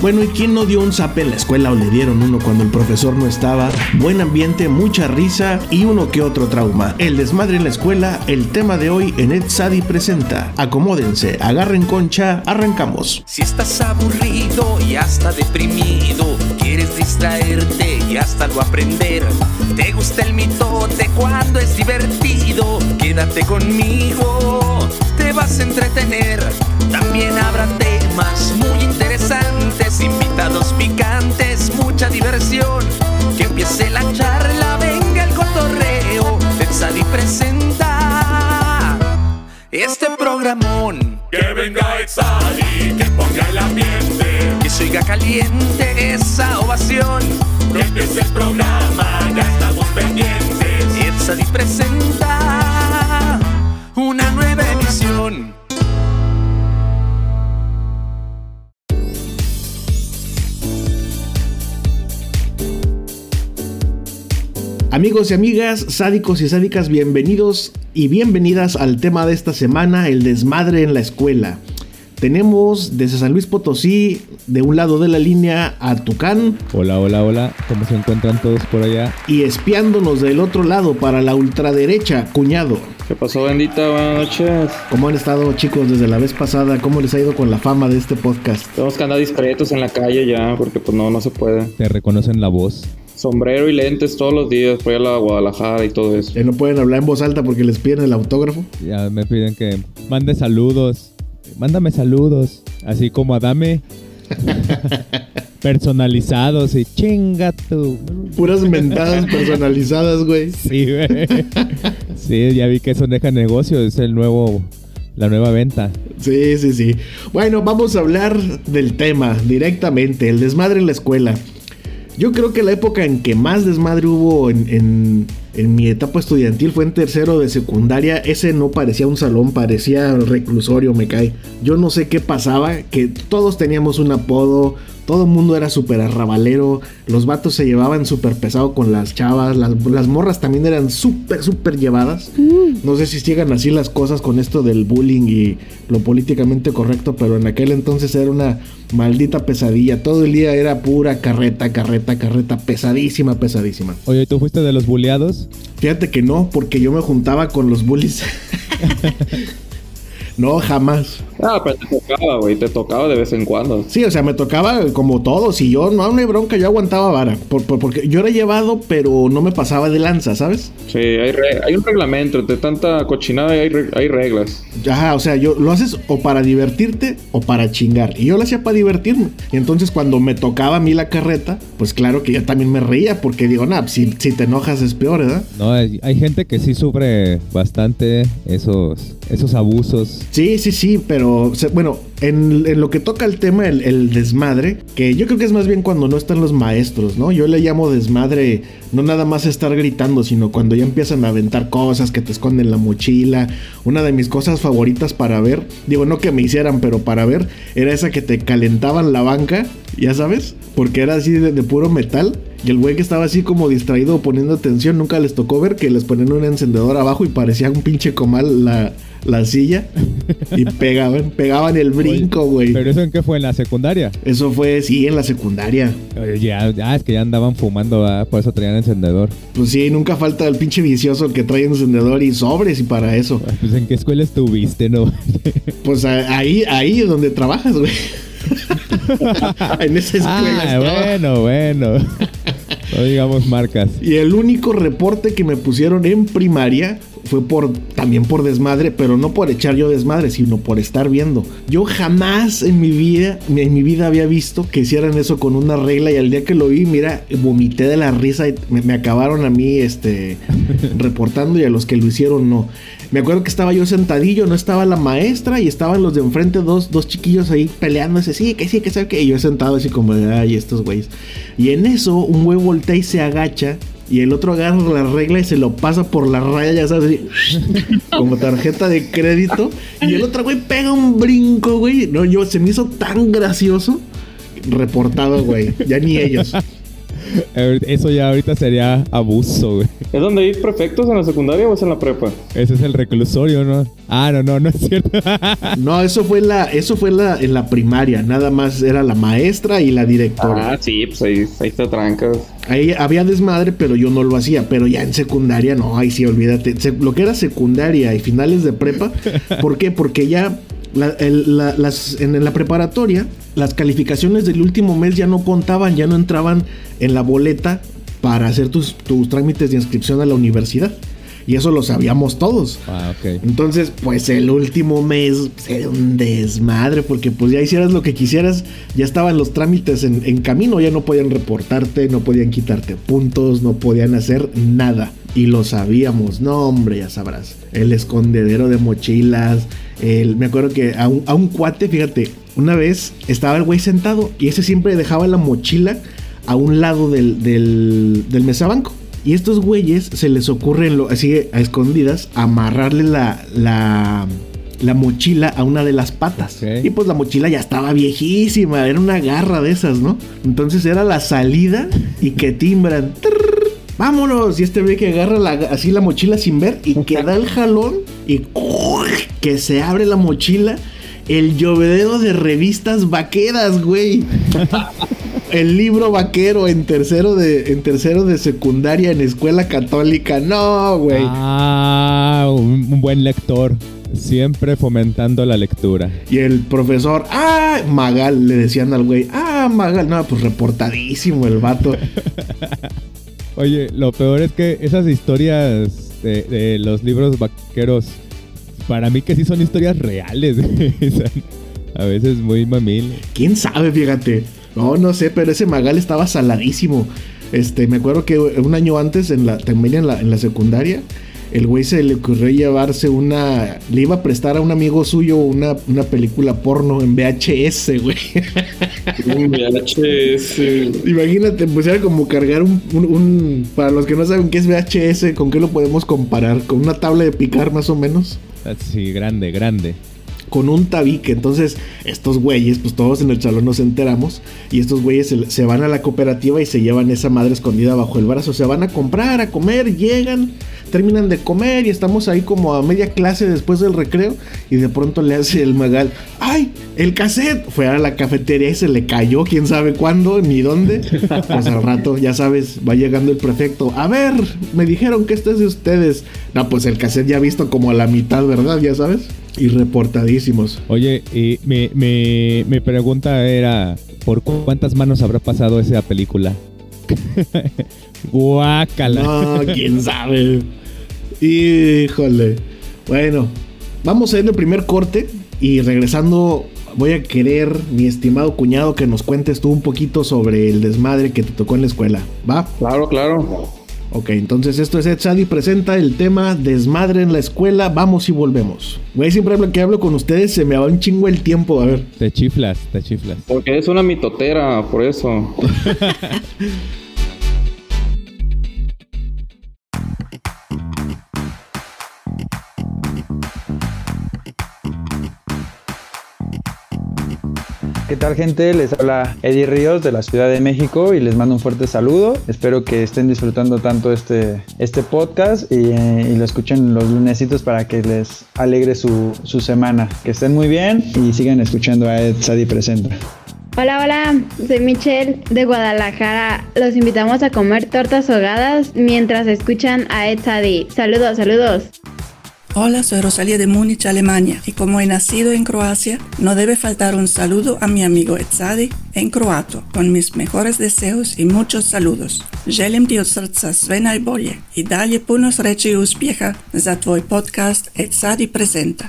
Bueno, ¿y quién no dio un zape en la escuela o le dieron uno cuando el profesor no estaba? Buen ambiente, mucha risa y uno que otro trauma. El desmadre en la escuela, el tema de hoy en Ed Sadi presenta. Acomódense, agarren concha, arrancamos. Si estás aburrido y hasta deprimido, quieres distraerte y hasta lo aprender. Te gusta el mitote cuando es divertido, quédate conmigo, te vas a entretener. También habrá temas muy interesantes, invitados picantes, mucha diversión. Que empiece la charla, venga el cotorreo, Tetzadi presenta este programón. Que venga Exali, que ponga el ambiente. Que se oiga caliente esa ovación. Que empiece el programa, ya estamos pendientes. Etzadi presenta una nueva emisión. Amigos y amigas, sádicos y sádicas, bienvenidos y bienvenidas al tema de esta semana, el desmadre en la escuela. Tenemos desde San Luis Potosí, de un lado de la línea, a Tucán Hola, hola, hola. ¿Cómo se encuentran todos por allá? y espiándonos del otro lado para la ultraderecha, cuñado. ¿Qué pasó, bendita? Buenas noches. ¿Cómo han estado chicos desde la vez pasada? ¿Cómo les ha ido con la fama de este podcast? Tenemos que andar discretos en la calle ya, porque pues no, no se puede. Te reconocen la voz. Sombrero y lentes todos los días, allá a la Guadalajara y todo eso. Ya no pueden hablar en voz alta porque les piden el autógrafo. Ya me piden que mande saludos. Mándame saludos. Así como a Dame. Personalizados y chinga tú. Puras mentadas personalizadas, güey. Sí, güey. Sí, ya vi que eso deja negocio. Es el nuevo. La nueva venta. Sí, sí, sí. Bueno, vamos a hablar del tema directamente, el desmadre en la escuela. Yo creo que la época en que más desmadre hubo en, en- mi etapa estudiantil fue en tercero de secundaria. Ese no parecía un salón, parecía reclusorio, me cae. Yo no sé qué pasaba, que todos teníamos un apodo, todo el mundo era súper arrabalero, los vatos se llevaban súper pesado con las chavas, las, las morras también eran súper, súper llevadas. No sé si sigan así las cosas con esto del bullying y lo políticamente correcto, pero en aquel entonces era una maldita pesadilla. Todo el día era pura carreta, carreta, carreta, pesadísima, pesadísima. Oye, ¿tú fuiste de los bulleados? Fíjate que no, porque yo me juntaba con los bullies. no, jamás. Ah, pero te tocaba, güey, te tocaba de vez en cuando. Sí, o sea, me tocaba como todos y yo, no, no hay bronca, yo aguantaba vara. Por- por- porque yo era llevado, pero no me pasaba de lanza, ¿sabes? Sí, hay, re- hay un reglamento, entre tanta cochinada hay, re- hay reglas. Ajá, o sea, yo lo haces o para divertirte o para chingar. Y yo lo hacía para divertirme. Y entonces cuando me tocaba a mí la carreta, pues claro que yo también me reía porque digo, nah, si, si te enojas es peor, ¿verdad? No, hay, hay gente que sí sufre bastante esos, esos abusos. Sí, sí, sí, pero bueno, en, en lo que toca el tema, el, el desmadre, que yo creo que es más bien cuando no están los maestros, ¿no? Yo le llamo desmadre, no nada más estar gritando, sino cuando ya empiezan a aventar cosas que te esconden la mochila. Una de mis cosas favoritas para ver, digo, no que me hicieran, pero para ver, era esa que te calentaban la banca, ya sabes, porque era así de, de puro metal. Y el güey que estaba así como distraído o poniendo atención, nunca les tocó ver que les ponían un encendedor abajo y parecía un pinche comal la, la silla. Y pegaban, pegaban el brinco, güey. ¿Pero eso en qué fue? ¿En la secundaria? Eso fue, sí, en la secundaria. Ya, ya es que ya andaban fumando, ¿verdad? por eso traían encendedor. Pues sí, nunca falta el pinche vicioso que trae encendedor y sobres y para eso. Pues en qué escuela estuviste, ¿no? Pues ahí, ahí es donde trabajas, güey. en esa escuela ah, bueno, bueno. No digamos marcas. Y el único reporte que me pusieron en primaria fue por también por desmadre, pero no por echar yo desmadre, sino por estar viendo. Yo jamás en mi vida, en mi vida había visto que hicieran eso con una regla y al día que lo vi, mira, vomité de la risa y me, me acabaron a mí este reportando y a los que lo hicieron no. Me acuerdo que estaba yo sentadillo, no estaba la maestra y estaban los de enfrente, dos, dos chiquillos ahí peleándose, sí, que sí, que sabe que. Y yo sentado así como ay, estos güeyes. Y en eso, un güey voltea y se agacha. Y el otro agarra la regla y se lo pasa por la raya, ya sabes, así, como tarjeta de crédito. Y el otro güey pega un brinco, güey. No, yo se me hizo tan gracioso. Reportado, güey. Ya ni ellos. Eso ya ahorita sería abuso, güey. ¿Es donde hay prefectos en la secundaria o es en la prepa? Ese es el reclusorio, ¿no? Ah, no, no, no es cierto. No, eso fue la, eso fue la, en la primaria. Nada más era la maestra y la directora. Ah, sí, pues ahí, ahí está trancas. Ahí había desmadre, pero yo no lo hacía. Pero ya en secundaria, no, ahí sí, olvídate. Se- lo que era secundaria y finales de prepa. ¿Por qué? Porque ya la- el- la- las, en la preparatoria, las calificaciones del último mes ya no contaban, ya no entraban en la boleta para hacer tus, tus trámites de inscripción a la universidad. Y eso lo sabíamos todos. ah. Entonces, pues el último mes era un desmadre, porque pues ya hicieras lo que quisieras, ya estaban los trámites en, en camino, ya no podían reportarte, no podían quitarte puntos, no podían hacer nada. Y lo sabíamos, no hombre, ya sabrás. El escondedero de mochilas, el, me acuerdo que a un, a un cuate, fíjate, una vez estaba el güey sentado y ese siempre dejaba la mochila a un lado del, del, del mesabanco. Y estos güeyes se les ocurre lo- así a escondidas amarrarle la, la, la mochila a una de las patas. Y pues la mochila ya estaba viejísima, era una garra de esas, ¿no? Entonces era la salida y que timbran. Vámonos. Y este güey que agarra la- así la mochila sin ver y que da el jalón y que se abre la mochila. El llovedero de revistas vaqueras, güey. El libro vaquero en tercero de en tercero de secundaria en escuela católica. No, güey. Ah, un, un buen lector. Siempre fomentando la lectura. Y el profesor, ah, Magal, le decían al güey, ah, Magal, no, pues reportadísimo el vato. Oye, lo peor es que esas historias de, de los libros vaqueros, para mí que sí son historias reales. A veces muy mamil. ¿Quién sabe, fíjate? No, no sé, pero ese Magal estaba saladísimo. Este, me acuerdo que un año antes, en la, también en la, en la secundaria, el güey se le ocurrió llevarse una. Le iba a prestar a un amigo suyo una, una película porno en VHS, güey. Un VHS. Imagínate, pues era como cargar un, un- un- Para los que no saben qué es VHS, ¿con qué lo podemos comparar? ¿Con una tabla de picar más o menos? Sí, grande, grande. Con un tabique. Entonces, estos güeyes, pues todos en el salón nos enteramos. Y estos güeyes se, van a la cooperativa y se llevan esa madre escondida bajo el brazo. Se van a comprar, a comer, llegan, terminan de comer y estamos ahí como a media clase después del recreo. Y de pronto le hace el magal, ¡ay! El cassette fue a la cafetería y se le cayó, quién sabe cuándo ni dónde. Pues al rato, ya sabes, va llegando el prefecto. A ver, me dijeron que este es de ustedes. No, pues el cassette ya visto como a la mitad, ¿verdad? Ya sabes. Y reportadísimos. Oye, y mi, mi, mi pregunta era, ¿por cu- cuántas manos habrá pasado esa película? Guácala. No, quién sabe. Híjole. Bueno, vamos a ir el primer corte y regresando voy a querer, mi estimado cuñado, que nos cuentes tú un poquito sobre el desmadre que te tocó en la escuela. ¿Va? Claro, claro. Ok, entonces esto es Ed Sadi presenta el tema desmadre en la escuela. Vamos y volvemos. Güey, siempre hablo que hablo con ustedes, se me va un chingo el tiempo. A ver. Te chiflas, te chiflas. Porque es una mitotera, por eso. ¿Qué tal gente? Les habla Eddie Ríos de la Ciudad de México y les mando un fuerte saludo. Espero que estén disfrutando tanto este, este podcast y, eh, lo escuchen los lunesitos para que les alegre su, su semana. Que estén muy bien y sigan escuchando a Ed Sadi Presenta. Hola, hola, soy Michelle de Guadalajara. Los invitamos a comer tortas ahogadas mientras escuchan a Ed Sadi. Saludos, saludos. Hola, soy Rosalía de Múnich, Alemania, y como he nacido en Croacia, no debe faltar un saludo a mi amigo Etsadi en croato, con mis mejores deseos y muchos saludos. Želim ti od srca sve najbolje i dalje puno sreće i uspjeha za tvoj podcast Etsadi prezenta.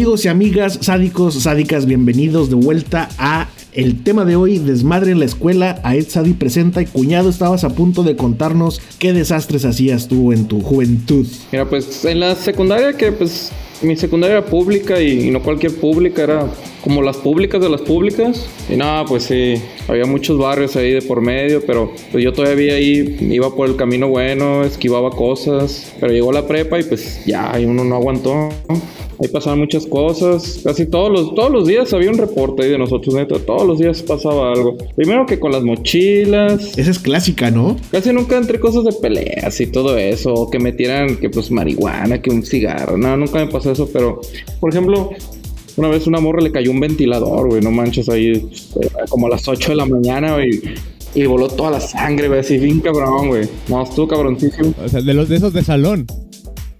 Amigos y amigas, sádicos, sádicas, bienvenidos de vuelta a El tema de hoy, desmadre en la escuela, a Ed Sadi presenta y cuñado estabas a punto de contarnos qué desastres hacías tú en tu juventud. Mira, pues en la secundaria que pues mi secundaria era pública y no cualquier pública, era como las públicas de las públicas. Y nada, pues sí, había muchos barrios ahí de por medio, pero pues yo todavía ahí iba por el camino bueno, esquivaba cosas. Pero llegó la prepa y pues ya, y uno no aguantó. Ahí pasaban muchas cosas. Casi todos los, todos los días había un reporte ahí de nosotros, neta. Todos los días pasaba algo. Primero que con las mochilas. Esa es clásica, ¿no? Casi nunca entre cosas de peleas y todo eso. Que metieran que pues marihuana, que un cigarro. No, nunca me pasó eso. Pero, por ejemplo, una vez una morra le cayó un ventilador, güey. No manches ahí. eh, Como a las 8 de la mañana, güey. Y voló toda la sangre, güey. Así bien cabrón, güey. No, estuvo cabroncísimo. O sea, de los de esos de salón.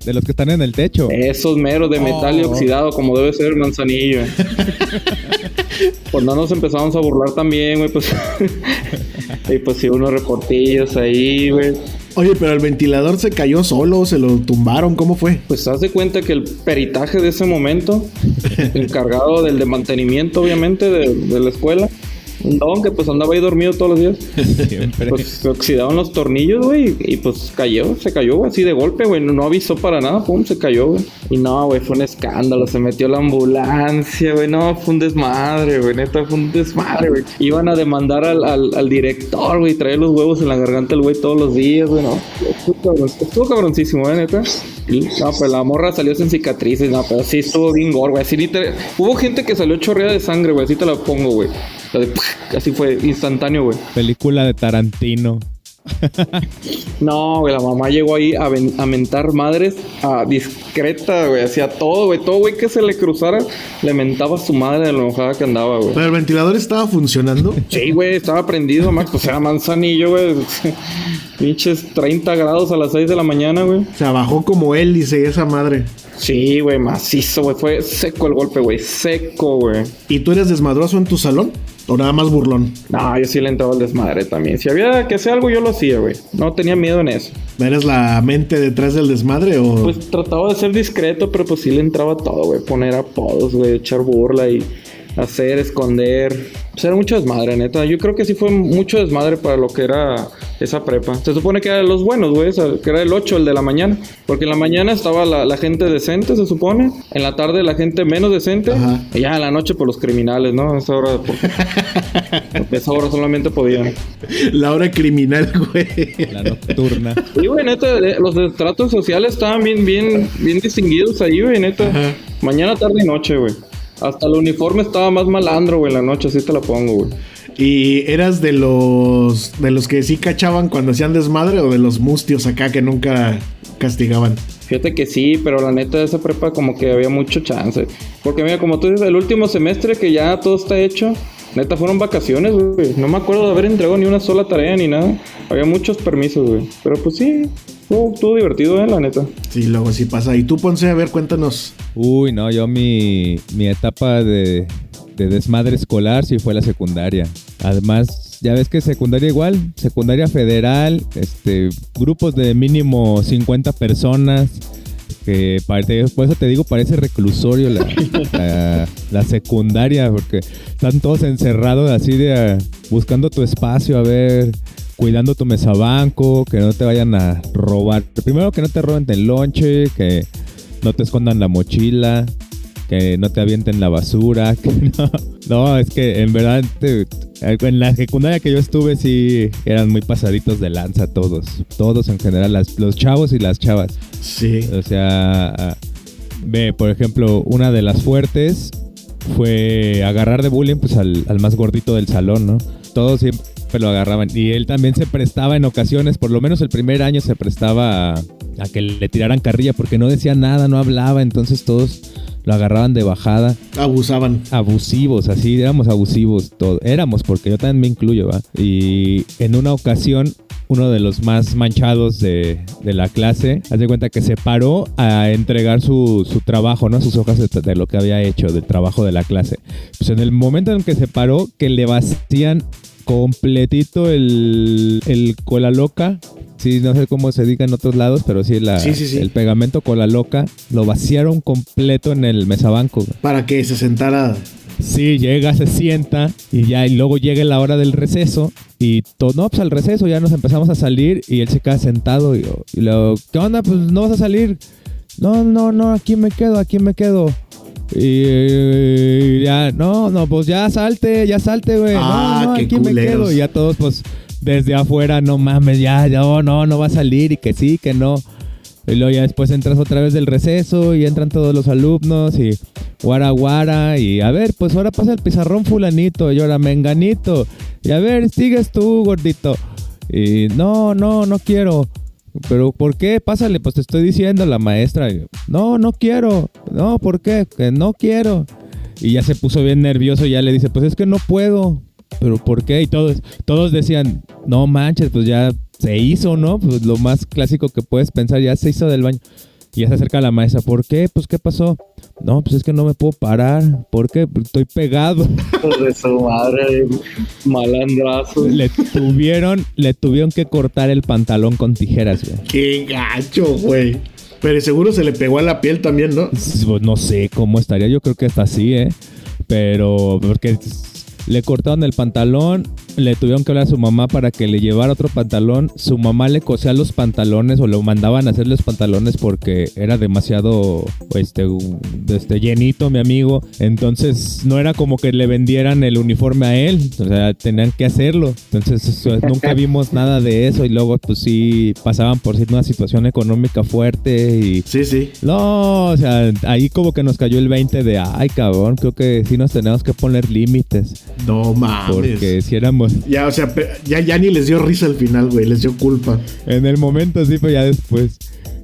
De los que están en el techo. Esos meros de metal y Oh. oxidado, como debe ser el manzanillo. pues no nos empezamos a burlar también, güey, pues. y pues sí, unos reportillos ahí, güey. Oye, pero el ventilador se cayó solo, se lo tumbaron, ¿cómo fue? Pues haz de cuenta que el peritaje de ese momento, encargado del de mantenimiento, obviamente, de, de la escuela, un don que pues andaba ahí dormido todos los días. Siempre. Pues se oxidaron los tornillos, güey, y pues cayó, se cayó, güey, así de golpe, güey, no, no avisó para nada, pum, se cayó, güey. Y no, güey, fue un escándalo, se metió la ambulancia, güey, no, fue un desmadre, güey, neta, fue un desmadre, güey. Iban a demandar al, al, al director, güey, traer los huevos en la garganta el güey todos los días, güey, no. Estuvo, cabrón- estuvo cabroncísimo, güey, neta. Y, no, pues la morra salió sin cicatrices, no, pero sí estuvo bien gore, güey, así literal- Hubo gente que salió chorreada de sangre, güey, así te la pongo, güey. La de- Así fue, instantáneo, güey. Película de Tarantino. No, güey, la mamá llegó ahí a, ven- a mentar madres a discreta, güey, hacía todo, güey, todo, güey, que se le cruzara, le mentaba a su madre de lo enojada que andaba, güey. Pero el ventilador estaba funcionando. Sí, güey, estaba prendido, Max, pues era manzanillo, güey. Pinches 30 grados a las 6 de la mañana, güey. Se bajó como hélice esa madre. Sí, güey, macizo, güey, fue seco el golpe, güey, seco, güey. ¿Y tú eres desmadroso en tu salón? ¿O nada más burlón? No, yo sí le entraba al desmadre también. Si había que hacer algo, yo lo hacía, güey. No tenía miedo en eso. ¿Eres la mente detrás del desmadre o...? Pues trataba de ser discreto, pero pues sí le entraba todo, güey. Poner apodos, güey, echar burla y hacer, esconder. Pues era mucho desmadre, neta. Yo creo que sí fue mucho desmadre para lo que era esa prepa. Se supone que era de los buenos, güey, que era el 8, el de la mañana. Porque en la mañana estaba la, la gente decente, se supone. En la tarde la gente menos decente. Ajá. Y ya en la noche, por los criminales, ¿no? Esa hora, porque, porque a esa hora solamente podían. La hora criminal, güey. La nocturna. Sí, güey, neta, eh, los estratos sociales estaban bien, bien, bien distinguidos ahí, güey, neta. Ajá. Mañana, tarde y noche, güey. Hasta el uniforme estaba más malandro, güey, en la noche, así te la pongo, güey. ¿Y eras de los de los que sí cachaban cuando hacían desmadre o de los mustios acá que nunca castigaban? Fíjate que sí, pero la neta de esa prepa como que había mucho chance. Porque mira, como tú dices, el último semestre que ya todo está hecho, neta fueron vacaciones, güey. No me acuerdo de haber entregado ni una sola tarea ni nada. Había muchos permisos, güey. Pero pues sí, estuvo, estuvo divertido, eh, la neta. Sí, luego sí pasa. ¿Y tú, Ponce? A ver, cuéntanos. Uy, no, yo mi, mi etapa de, de desmadre escolar sí fue la secundaria. Además, ya ves que secundaria igual, secundaria federal, este, grupos de mínimo 50 personas. Que parece, por eso te digo, parece reclusorio la, la, la secundaria, porque están todos encerrados así de ah, buscando tu espacio, a ver, cuidando tu mesabanco, que no te vayan a robar. Primero que no te roben el lonche, que no te escondan la mochila, que no te avienten la basura, que no. No, es que en verdad te- en la secundaria que yo estuve sí eran muy pasaditos de lanza todos, todos en general, las- los chavos y las chavas. Sí. O sea, ah, ve, por ejemplo, una de las fuertes fue agarrar de bullying pues al, al más gordito del salón, ¿no? Todos siempre lo agarraban. Y él también se prestaba en ocasiones, por lo menos el primer año se prestaba a, a que le tiraran carrilla porque no decía nada, no hablaba, entonces todos lo agarraban de bajada. Abusaban. Abusivos, así, éramos abusivos todos. Éramos, porque yo también me incluyo, ¿va? Y en una ocasión, uno de los más manchados de, de la clase, haz de cuenta que se paró a entregar su, su trabajo, ¿no? Sus hojas de, de lo que había hecho, del trabajo de la clase. Pues en el momento en que se paró, que le vacían completito el, el cola loca. Sí, no sé cómo se diga en otros lados, pero sí, la, Sí, sí, sí. el pegamento cola loca lo vaciaron completo en el mesabanco. güey. Para que se sentara Sí, llega, se sienta y ya, y luego llega la hora del receso y todo, no, pues al receso ya nos empezamos a salir y él se queda sentado y, y luego, ¿qué onda? Pues no vas a salir. No, no, no, aquí me quedo, aquí me quedo. Y, y ya, no, no, pues ya salte, ya salte, güey. Ah, no, no, qué aquí me quedo. Y ya todos, pues, desde afuera, no mames, ya, ya, oh, no, no va a salir y que sí, que no. Y luego ya después entras otra vez del receso y entran todos los alumnos y guara guara y a ver, pues ahora pasa el pizarrón fulanito y ahora menganito. Y a ver, sigues tú, gordito. Y no, no, no quiero. Pero ¿por qué? Pásale, pues te estoy diciendo la maestra. No, no quiero. No, ¿por qué? Que no quiero. Y ya se puso bien nervioso y ya le dice, pues es que no puedo. Pero ¿por qué? Y todos, todos decían, no manches, pues ya se hizo, ¿no? Pues lo más clásico que puedes pensar, ya se hizo del baño. Y ya se acerca la maestra, ¿por qué? Pues ¿qué pasó? No, pues es que no me puedo parar. ¿Por qué? Pues estoy pegado. De su madre, malandrazo. le tuvieron, le tuvieron que cortar el pantalón con tijeras, güey. Qué gacho, güey. Pero seguro se le pegó a la piel también, ¿no? Pues, No sé cómo estaría, yo creo que está así, ¿eh? Pero porque le cortaron el pantalón, le tuvieron que hablar a su mamá para que le llevara otro pantalón. Su mamá le cosía los pantalones o lo mandaban a hacer los pantalones porque era demasiado este, este llenito, mi amigo. Entonces no era como que le vendieran el uniforme a él, o sea, tenían que hacerlo. Entonces nunca vimos nada de eso y luego pues sí pasaban por una situación económica fuerte y Sí, sí. no, o sea, ahí como que nos cayó el 20 de, ay, cabrón, creo que sí nos tenemos que poner límites. No mames. Porque si éramos, Ya, o sea, ya, ya ni les dio risa al final, güey. Les dio culpa. en el momento sí, pero ya después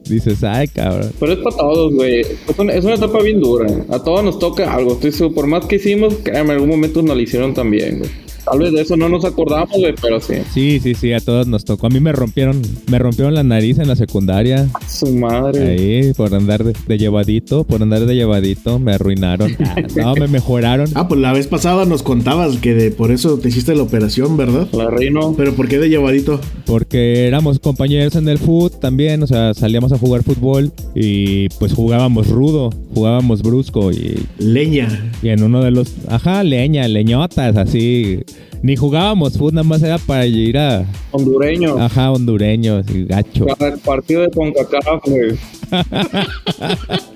dices, ay, cabrón. Pero es para todos, güey. Es una, es una etapa bien dura. A todos nos toca algo. Estoy seguro. Por más que hicimos, créeme, en algún momento nos lo hicieron también, güey. Tal vez de eso no nos acordamos, güey, pero sí. Sí, sí, sí, a todos nos tocó. A mí me rompieron, me rompieron la nariz en la secundaria. Su madre. Ahí, por andar de, de llevadito, por andar de llevadito, me arruinaron. Ah, no, me mejoraron. Ah, pues la vez pasada nos contabas que de, por eso te hiciste la operación, ¿verdad? La reino. Pero ¿por qué de llevadito? Porque éramos compañeros en el foot también, o sea, salíamos a jugar fútbol y pues jugábamos rudo, jugábamos brusco y, Leña. y en uno de los, ajá, leña, leñotas, así. Ni jugábamos fútbol, nada más era para ir a, Hondureño. ajá, hondureños y gacho. Cada partido de CONCACAF, güey.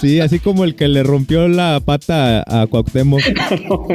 Sí, así como el que le rompió la pata a Cuauhtémoc No.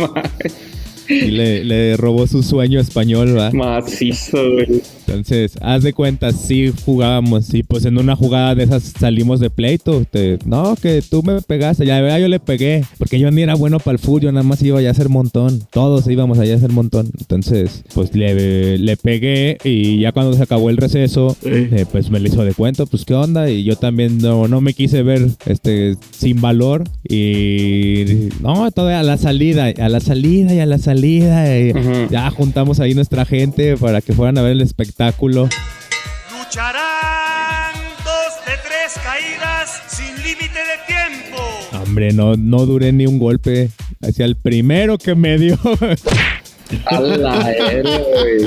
Y le, le robó su sueño español, ¿va? Macizo, güey. Entonces, haz de cuenta, sí jugábamos, y pues en una jugada de esas salimos de pleito. te- no, que tú me pegaste, ya de verdad yo le pegué, porque yo ni era bueno para el fútbol, yo nada más iba allá a hacer montón. Todos íbamos allá a hacer montón. Entonces, pues le, le pegué y ya cuando se acabó el receso, eh, pues me le hizo de cuento, pues qué onda, y yo también no, no me quise ver este sin valor y no, todavía a la salida, a la salida y a la salida, y Ujú. ya juntamos ahí nuestra gente para que fueran a ver el espectáculo. Lucharán dos de tres caídas sin límite de tiempo. Hombre, no, no duré ni un golpe. Hacia el primero que me dio. A la güey.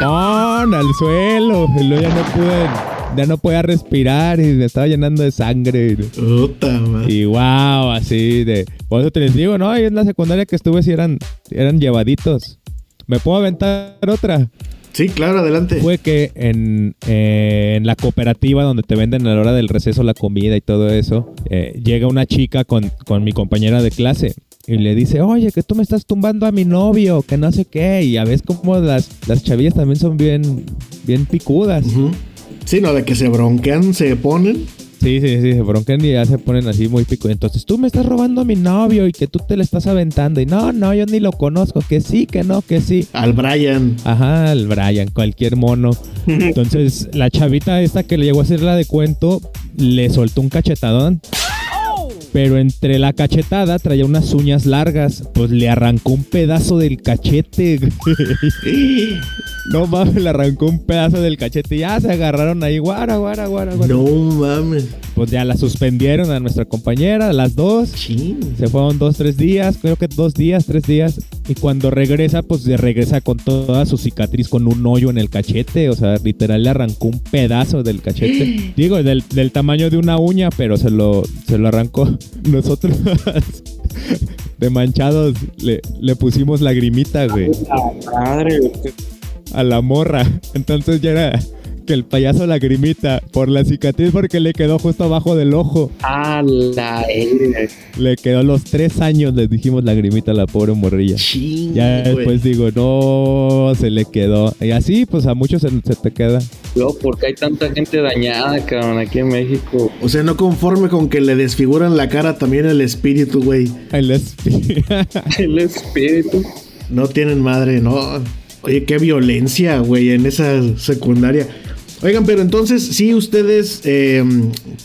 ¡Pon! Al suelo. Y luego ya no pude. Ya no podía respirar y me estaba llenando de sangre. Puta. Y wow, así de. Por eso te les digo, no, ahí en la secundaria que estuve sí eran, eran llevaditos. ¿Me puedo aventar otra? Sí, claro, adelante. Fue que en, eh, en la cooperativa donde te venden a la hora del receso la comida y todo eso, eh, llega una chica con, con mi compañera de clase y le dice, oye, que tú me estás tumbando a mi novio, que no sé qué. Y a veces como las, las chavillas también son bien, bien picudas. Ujú. Sí, no, de que se bronquean, se ponen. Sí, sí, sí, se broncan y ya se ponen así muy pico. Entonces tú me estás robando a mi novio y que tú te le estás aventando. Y no, no, yo ni lo conozco. Que sí, que no, que sí. Al Brian. Ajá, el Brian, cualquier mono. Entonces, la chavita esta que le llegó a hacer la de cuento, le soltó un cachetadón. Pero entre la cachetada traía unas uñas largas. Pues le arrancó un pedazo del cachete. no mames, le arrancó un pedazo del cachete. Y ya se agarraron ahí, guara, guara, guara, guara. No mames. Pues ya la suspendieron a nuestra compañera, a las dos. Chin. Se fueron dos, tres días, creo que dos días, tres días. Y cuando regresa, pues se regresa con toda su cicatriz, con un hoyo en el cachete. O sea, literal le arrancó un pedazo del cachete. Digo, del, del tamaño de una uña, pero se lo, se lo arrancó. Nosotros de manchados le, le pusimos lagrimita, güey. Madre, güey. A la morra. Entonces ya era que el payaso lagrimita por la cicatriz porque le quedó justo abajo del ojo. A la. Le quedó los tres años, les dijimos lagrimita a la pobre morrilla. Ching, Ya después digo, no, se le quedó. Y así, pues a muchos se, se te queda. Luego, porque hay tanta gente dañada, cabrón, aquí en México. O sea, no conforme con que le desfiguran la cara también el espíritu, güey. El espi- El espíritu. No tienen madre, no. Oye, qué violencia, güey, en esa secundaria. Oigan, pero entonces, sí, ustedes eh,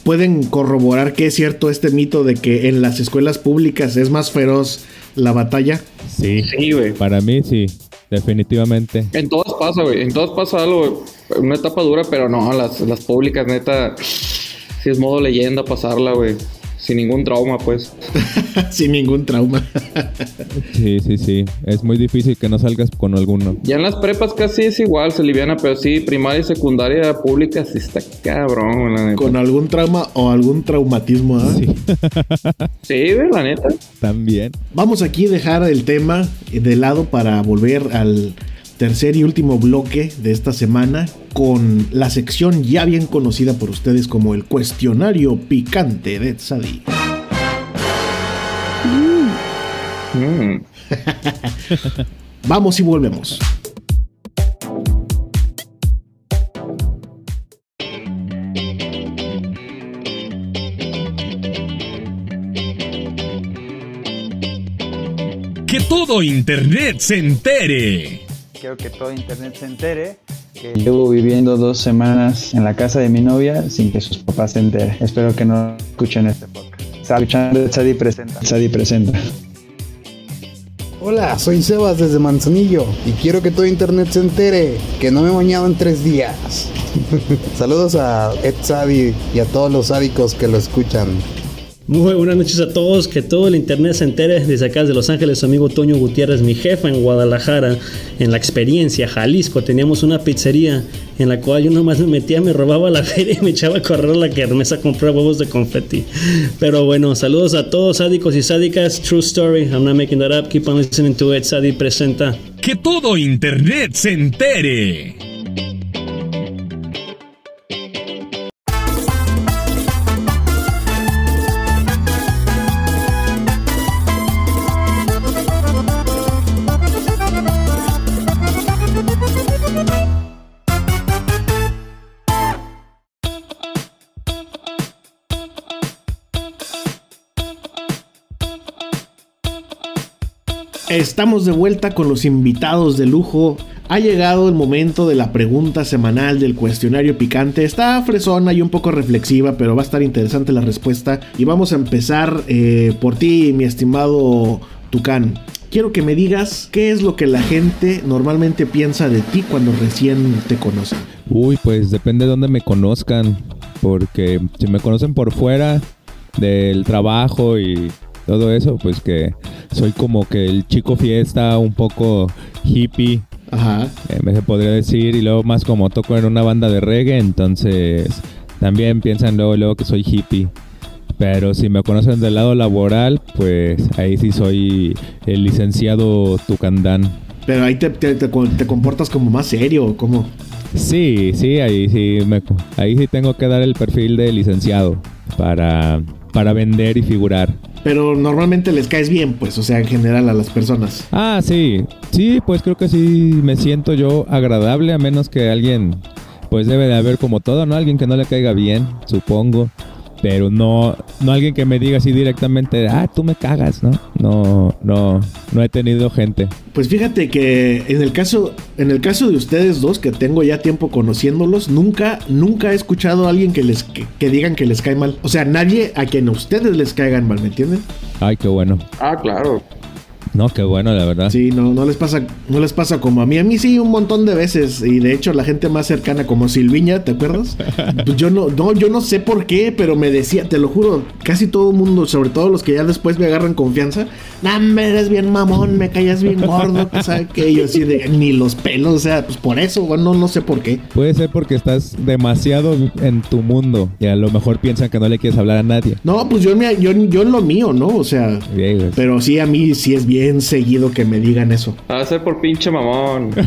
pueden corroborar que es cierto este mito de que en las escuelas públicas es más feroz la batalla. sí, Sí, güey. para mí sí, definitivamente. En todas pasa, güey. En todas pasa algo, güey. Una etapa dura, pero no, las, las públicas, neta, sí es modo leyenda pasarla, güey. Sin ningún trauma, pues. Sin ningún trauma. Sí, sí, sí. Es muy difícil que no salgas con alguno. Ya en las prepas casi es igual, se liviana, pero sí, primaria y secundaria pública sí está cabrón, la neta. Con algún trauma o algún traumatismo, ¿ah? Sí, Sí, güey, la neta. también. Vamos aquí a dejar el tema de lado para volver al tercer y último bloque de esta semana con la sección ya bien conocida por ustedes como el cuestionario picante de Tzadi. Mm. Vamos y volvemos. Que todo Internet se entere. Quiero que todo internet se entere que llevo viviendo dos semanas en la casa de mi novia sin que sus papás se enteren. Espero que no escuchen este podcast. Sadi Presenta. Sadi Presenta. Hola, soy Sebas desde Manzanillo y quiero que todo internet se entere que no me he bañado en tres días. Saludos a Ed Sadi y a todos los sádicos que lo escuchan. Muy buenas noches a todos, que todo el internet se entere desde acá de Los Ángeles, su amigo Toño Gutiérrez, mi jefa en Guadalajara, en la experiencia, Jalisco, teníamos una pizzería en la cual yo nomás me metía, me robaba la feria y me echaba a correr la kermesa a comprar huevos de confeti. Pero bueno, saludos a todos sádicos y sádicas, true story, I'm not making that up, keep on listening to it, Sadi presenta. Que todo Internet se entere. Estamos de vuelta con los invitados de lujo. Ha llegado el momento de la pregunta semanal del cuestionario picante. Está fresona y un poco reflexiva, pero va a estar interesante la respuesta. Y vamos a empezar eh, por ti, mi estimado Tucán. Quiero que me digas qué es lo que la gente normalmente piensa de ti cuando recién te conocen. Uy, pues depende de dónde me conozcan. Porque si me conocen por fuera del trabajo y todo eso, pues que soy como que el chico fiesta, un poco hippie, Ajá. eh, se podría decir. Y luego más como toco en una banda de reggae, entonces también piensan luego, luego que soy hippie. Pero si me conocen del lado laboral, pues ahí sí soy el licenciado Tucandán. Pero ahí te, te- te- te comportas como más serio, como... Sí, sí, ahí sí, me, ahí sí tengo que dar el perfil de licenciado para, para vender y figurar. Pero normalmente les caes bien, pues, o sea, en general a las personas. Ah, sí, sí, pues creo que sí me siento yo agradable, a menos que alguien, pues debe de haber como todo, ¿no? Alguien que no le caiga bien, supongo. Pero no, no alguien que me diga así directamente, ah, tú me cagas, ¿no? No, no, no he tenido gente. Pues fíjate que en el caso, en el caso de ustedes dos, que tengo ya tiempo conociéndolos, nunca, nunca he escuchado a alguien que les que, que digan que les cae mal. O sea, nadie a quien a ustedes les caigan mal, ¿me entienden? Ay, qué bueno. Ah, claro. No, qué bueno, la verdad. Sí, no, no les pasa, no les pasa como a mí. A mí sí un montón de veces. Y de hecho, la gente más cercana, como Silviña, ¿te acuerdas? Pues yo no, no, yo no sé por qué, pero me decía, te lo juro, casi todo el mundo, sobre todo los que ya después me agarran confianza, me eres bien mamón, me callas bien gordo, que sabe que yo así de ni los pelos, o sea, pues por eso, bueno, no sé por qué. Puede ser porque estás demasiado en tu mundo y a lo mejor piensan que no le quieres hablar a nadie. No, pues yo, yo, yo en lo mío, ¿no? O sea, Bien, pero sí a mí sí es bien seguido que me digan eso. Va a ser por pinche mamón.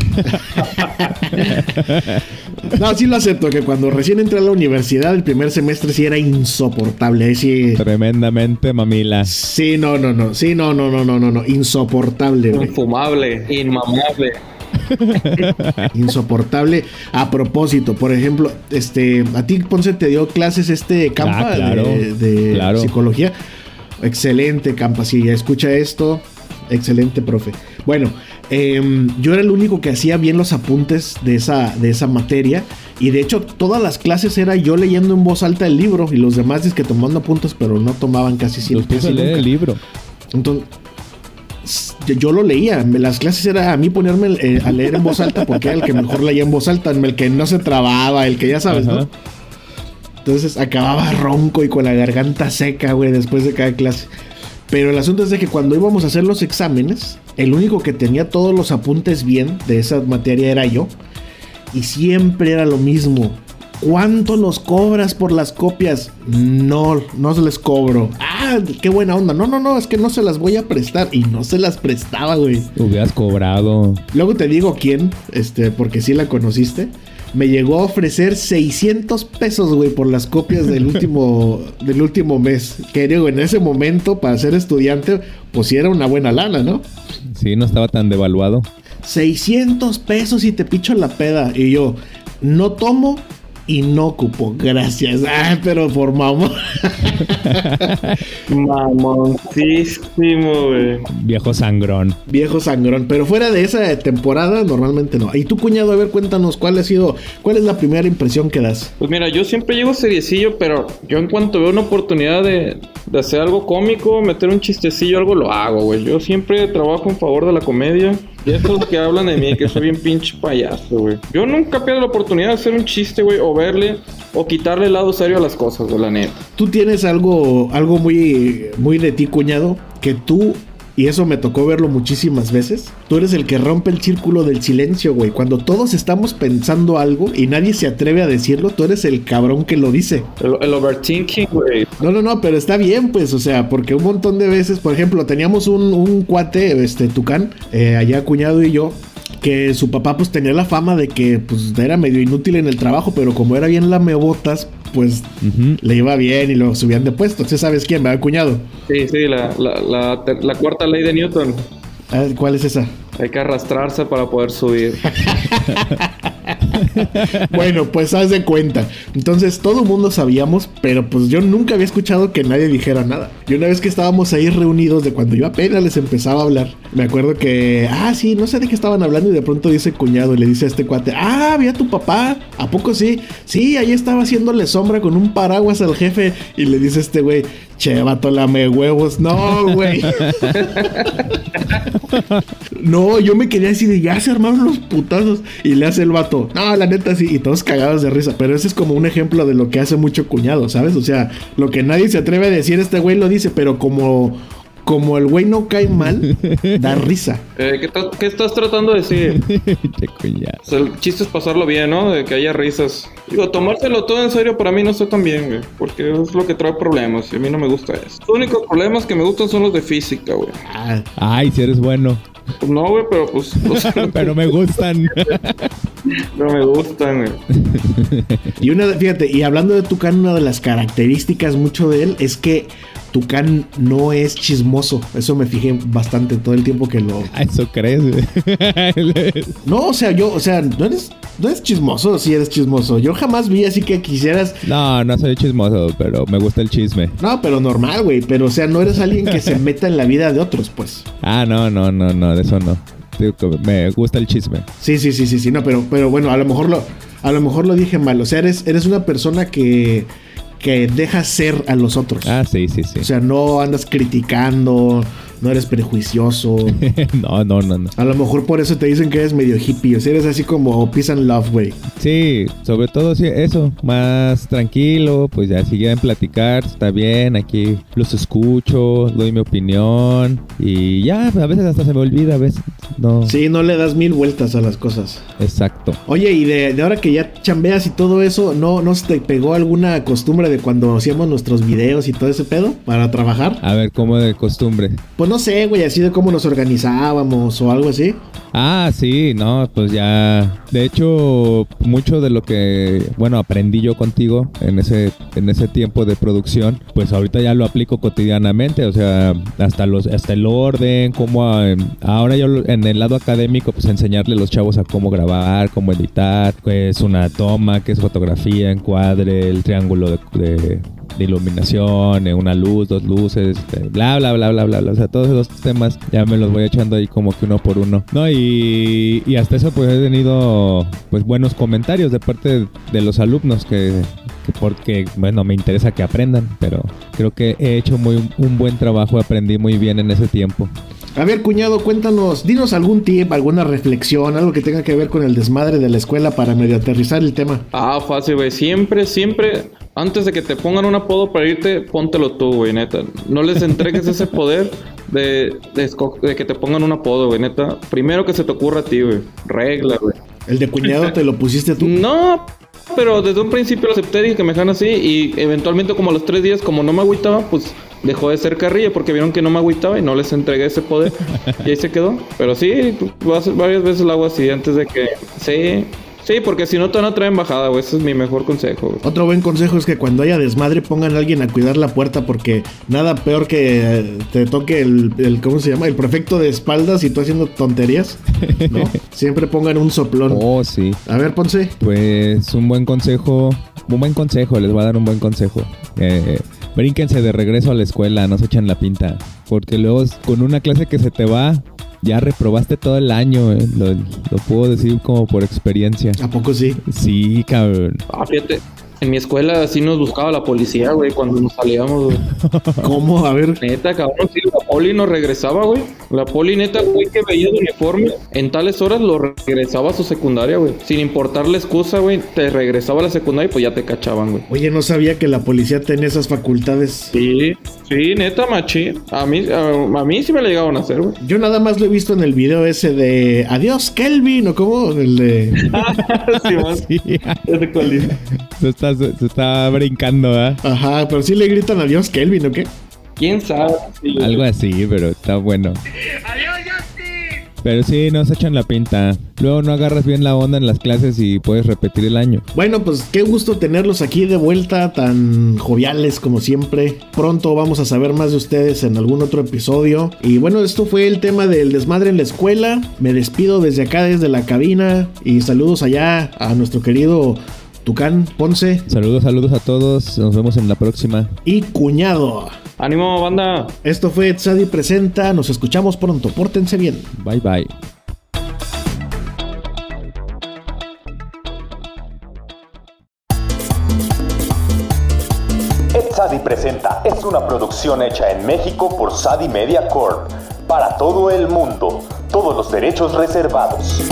No, sí lo acepto, que cuando recién entré a la universidad, el primer semestre sí era insoportable. Sí, Tremendamente mamila. sí, no, no, no. Sí, no, no, no, no, no, no. Insoportable, güey. Infumable, inmamable. Insoportable. A propósito, por ejemplo, este, a ti Ponce te dio clases este Campa Ah, claro, de, de claro. psicología. Excelente, Campa. Si escucha esto, excelente, profe. Bueno, em, yo era el único que hacía bien los apuntes de esa, de esa materia. Y de hecho, todas las clases era yo leyendo en voz alta el libro. Y los demás es que tomando apuntes, pero no tomaban casi siempre. casi leer nunca. el libro. Entonces, yo- lo leía. Las clases era a mí ponerme eh, a leer en voz alta porque era el que mejor leía en voz alta, el que no se trababa, el que ya sabes, Ajá. ¿no? Entonces acababa ronco y con la garganta seca, güey, después de cada clase. Pero el asunto es de que cuando íbamos a hacer los exámenes, el único que tenía todos los apuntes bien de esa materia era yo. Y siempre era lo mismo. ¿Cuánto nos cobras por las copias? No, no se les cobro. Ah, qué buena onda. No, no, no, es que no se las voy a prestar. Y no se las prestaba, güey. Hubieras cobrado. Luego te digo quién, este, porque sí la conociste. Me llegó a ofrecer 600 pesos, güey, por las copias del último, del último mes. Que digo, en ese momento, para ser estudiante, pues sí era una buena lana, ¿no? Sí, no estaba tan devaluado. 600 pesos y te picho la peda. Y yo, no tomo y no ocupo. Gracias. Ah, pero por mamá. Mamoncísimo, güey. Viejo sangrón. Viejo sangrón. Pero fuera de esa temporada, normalmente no. Y tú, cuñado, a ver, cuéntanos cuál ha sido, cuál es la primera impresión que das. Pues mira, yo siempre llego seriecillo, pero yo en cuanto veo una oportunidad de, de hacer algo cómico, meter un chistecillo, algo lo hago, güey. Yo siempre trabajo en favor de la comedia. Y estos que hablan de mí, que soy bien pinche payaso, güey. Yo nunca pierdo la oportunidad de hacer un chiste, güey, o verle, o quitarle el lado serio a las cosas, güey, la neta. Tú tienes algo, algo muy, muy de ti, cuñado, que tú, y eso me tocó verlo muchísimas veces, tú eres el que rompe el círculo del silencio, güey. Cuando todos estamos pensando algo y nadie se atreve a decirlo, tú eres el cabrón que lo dice. El, el overthinking, güey. No, no, no, pero está bien, pues, o sea, porque un montón de veces, por ejemplo, teníamos un, un cuate, este, Tucán, eh, allá cuñado y yo, que su papá pues tenía la fama de que pues era medio inútil en el trabajo, pero como era bien lamebotas, pues le iba bien y lo subían de puesto. ¿Tú sabes quién, verdad, cuñado? Sí, sí, la, la, la, la cuarta ley de Newton. Ah, ¿Cuál es esa? Hay que arrastrarse para poder subir. Bueno, pues haz de cuenta. Entonces todo el mundo sabíamos, pero pues yo nunca había escuchado que nadie dijera nada. Y una vez que estábamos ahí reunidos de cuando yo apenas les empezaba a hablar, me acuerdo que, ah, sí, no sé de qué estaban hablando y de pronto dice cuñado y le dice a este cuate, ah, vi a tu papá, ¿a poco sí? Sí, ahí estaba haciéndole sombra con un paraguas al jefe y le dice este güey, che, vato, lame huevos. No, güey. No, yo me quería decir de ya se armaron los putazos. Y le hace el vato. No, la neta sí. Y todos cagados de risa. Pero ese es como un ejemplo de lo que hace mucho cuñado, ¿sabes? O sea, lo que nadie se atreve a decir, este güey lo dice. Pero como, como el güey no cae mal, da risa. Eh, ¿qué, estás tratando de decir? Che, cuñado. O sea, el chiste es pasarlo bien, ¿no? De que haya risas. Digo, tomárselo todo en serio para mí no está tan bien, güey. Porque es lo que trae problemas y a mí no me gusta eso. Los únicos problemas que me gustan son los de física, güey. Ah, Ay, si eres bueno. Pues no, güey, pero pues... pues, Pero me gustan. no me gustan, güey. Y una, fíjate, y hablando de Tucán, una de las características mucho de él es que Tucán no es chismoso. Eso me fijé bastante todo el tiempo que lo, Eso crees. güey. No, o sea, yo, o sea, no eres, no eres chismoso, si eres chismoso. Yo jamás vi así que quisieras. no, no soy chismoso, pero me gusta el chisme. No, pero normal, güey. Pero, o sea, no eres alguien que se meta en la vida de otros, pues. Ah, no, no, no, no, de eso no. Me gusta el chisme. Sí, sí, sí, sí, sí. No, pero, pero bueno, a lo mejor lo, a lo mejor lo dije mal. O sea, eres, eres una persona que, que deja ser a los otros. Ah, sí, sí, sí. O sea, no andas criticando, no eres prejuicioso. no, no, no, no. A lo mejor por eso te dicen que eres medio hippie. O sea, eres así como peace and love, güey. Sí, sobre todo sí, eso, más tranquilo, pues ya si quieren platicar, está bien, aquí los escucho, doy mi opinión y ya, a veces hasta se me olvida, a veces no. Sí, no le das mil vueltas a las cosas. Exacto. Oye, y de, de ahora que ya chambeas y todo eso, ¿no, ¿no se te pegó alguna costumbre de cuando hacíamos nuestros videos y todo ese pedo para trabajar? A ver, ¿cómo de costumbre? Pues no sé, güey, así de cómo nos organizábamos o algo así. Ah, sí, no, pues ya. De hecho, mucho de lo que, bueno, aprendí yo contigo en ese, en ese tiempo de producción, pues ahorita ya lo aplico cotidianamente. O sea, hasta los, hasta el orden, cómo a- ahora yo en el lado académico, pues enseñarle a los chavos a cómo grabar, cómo editar, qué es una toma, qué es fotografía, encuadre, el triángulo de, iluminación, eh, una luz, dos luces, eh, bla, bla, bla, bla, bla, bla. O sea, todos esos temas ya me los voy echando ahí como que uno por uno. No, y, y hasta eso pues he tenido pues buenos comentarios de parte de los alumnos que, que porque, bueno, me interesa que aprendan, pero creo que he hecho muy un buen trabajo, aprendí muy bien en ese tiempo. A ver, cuñado, cuéntanos, dinos algún tip, alguna reflexión, algo que tenga que ver con el desmadre de la escuela para medio aterrizar el tema. Ah, fácil, güey. Siempre, siempre, antes de que te pongan un apodo para irte, póntelo tú, güey, neta. No les entregues ese poder de, de, esco- de que te pongan un apodo, güey, neta. Primero que se te ocurra a ti, güey. Regla, güey. El de cuñado te lo pusiste tú. No, pero desde un principio lo acepté, dije que me dejan así y eventualmente como a los tres días, como no me agüitaba, pues dejó de ser carrilla porque vieron que no me agüitaba y no les entregué ese poder y ahí se quedó. Pero sí, vas- varias veces lo hago así antes de que... Sí, sí, porque si no te van a traer embajada, güey. Ese es mi mejor consejo, güey. Otro buen consejo es que cuando haya desmadre pongan a alguien a cuidar la puerta porque nada peor que te toque el, el- ¿cómo se llama? El prefecto de espaldas y tú haciendo tonterías, ¿no? Siempre pongan un soplón. Oh, sí. A ver, Ponce. Pues un buen consejo, un buen consejo, les voy a dar un buen consejo. Eh, brínquense de regreso a la escuela, no se echan la pinta. Porque luego con una clase que se te va, ya reprobaste todo el año. eh, Lo, lo puedo decir como por experiencia. ¿A poco sí? Sí, cabrón. Ah, fíjate. En mi escuela sí nos buscaba la policía, güey, cuando nos salíamos, güey. ¿Cómo? A ver. Neta, cabrón, sí, la poli nos regresaba, güey. La poli, neta, güey, que veía el uniforme, en tales horas lo regresaba a su secundaria, güey. Sin importar la excusa, güey, te regresaba a la secundaria y pues ya te cachaban, güey. Oye, no sabía que la policía tenía esas facultades. Sí, sí, neta, machi. A mí, a, a mí sí me la llegaban a hacer, güey. Yo nada más lo he visto en el video ese de Adiós, Kelvin, o cómo, el de... sí. Sí, Ya se está, se está brincando, ¿ah? Ajá, pero sí le gritan Adiós, Kelvin, ¿o qué? ¿Quién sabe? Sí. Algo así, pero está bueno. Pero sí, no se echan la pinta. Luego no agarras bien la onda en las clases y puedes repetir el año. Bueno, pues qué gusto tenerlos aquí de vuelta, tan joviales como siempre. Pronto vamos a saber más de ustedes en algún otro episodio. Y bueno, esto fue el tema del desmadre en la escuela. Me despido desde acá, desde la cabina. Y saludos allá a nuestro querido Tucán Ponce Saludos, saludos a todos. Nos vemos en la próxima. y Cuñado. Ánimo, banda. Esto fue Tzadi Presenta. Nos escuchamos pronto. Pórtense bien. Bye bye. Sadi Presenta es una producción hecha en México por Sadi Media Corp. Para todo el mundo. Todos los derechos reservados.